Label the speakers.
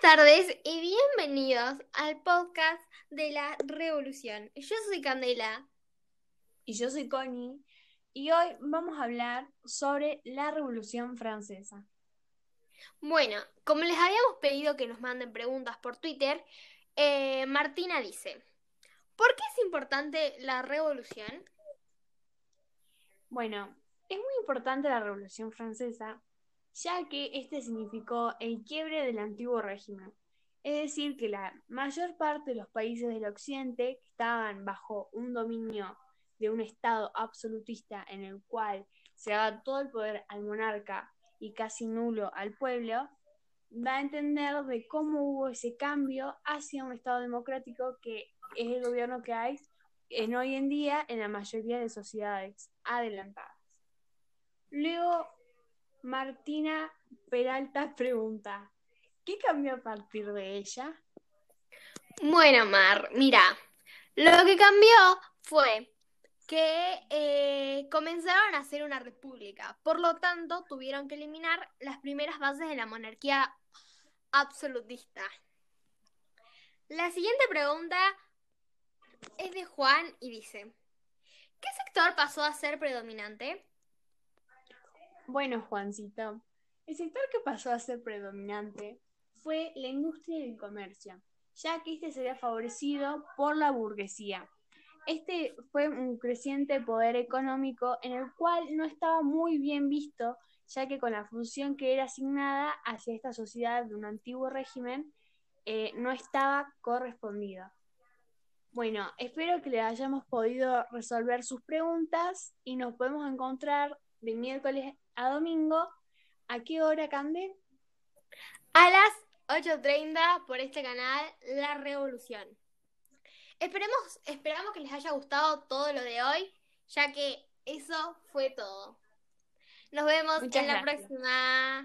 Speaker 1: tardes y bienvenidos al podcast de la Revolución. Yo soy Candela.
Speaker 2: Y yo soy Connie. Y hoy vamos a hablar sobre la Revolución Francesa.
Speaker 1: Bueno, como les habíamos pedido que nos manden preguntas por Twitter, eh, Martina dice, ¿por qué es importante la revolución?
Speaker 2: Bueno, es muy importante la Revolución Francesa ya que este significó el quiebre del antiguo régimen. Es decir, que la mayor parte de los países del occidente estaban bajo un dominio de un Estado absolutista en el cual se daba todo el poder al monarca y casi nulo al pueblo, va a entender de cómo hubo ese cambio hacia un Estado democrático que es el gobierno que hay en hoy en día en la mayoría de sociedades adelantadas. Luego Martina Peralta pregunta, ¿qué cambió a partir de ella?
Speaker 1: Bueno, Mar, mira, lo que cambió fue que eh, comenzaron a hacer una república. Por lo tanto, tuvieron que eliminar las primeras bases de la monarquía absolutista. La siguiente pregunta es de Juan y dice, ¿qué sector pasó a ser predominante?
Speaker 2: Bueno, Juancito, el sector que pasó a ser predominante fue la industria y el comercio, ya que este sería favorecido por la burguesía. Este fue un creciente poder económico en el cual no estaba muy bien visto, ya que con la función que era asignada hacia esta sociedad de un antiguo régimen, eh, no estaba correspondido. Bueno, espero que le hayamos podido resolver sus preguntas y nos podemos encontrar de miércoles a domingo. ¿A qué hora, Cande?
Speaker 1: A las 8.30 por este canal La Revolución. Esperemos, esperamos que les haya gustado todo lo de hoy, ya que eso fue todo. Nos vemos en la próxima.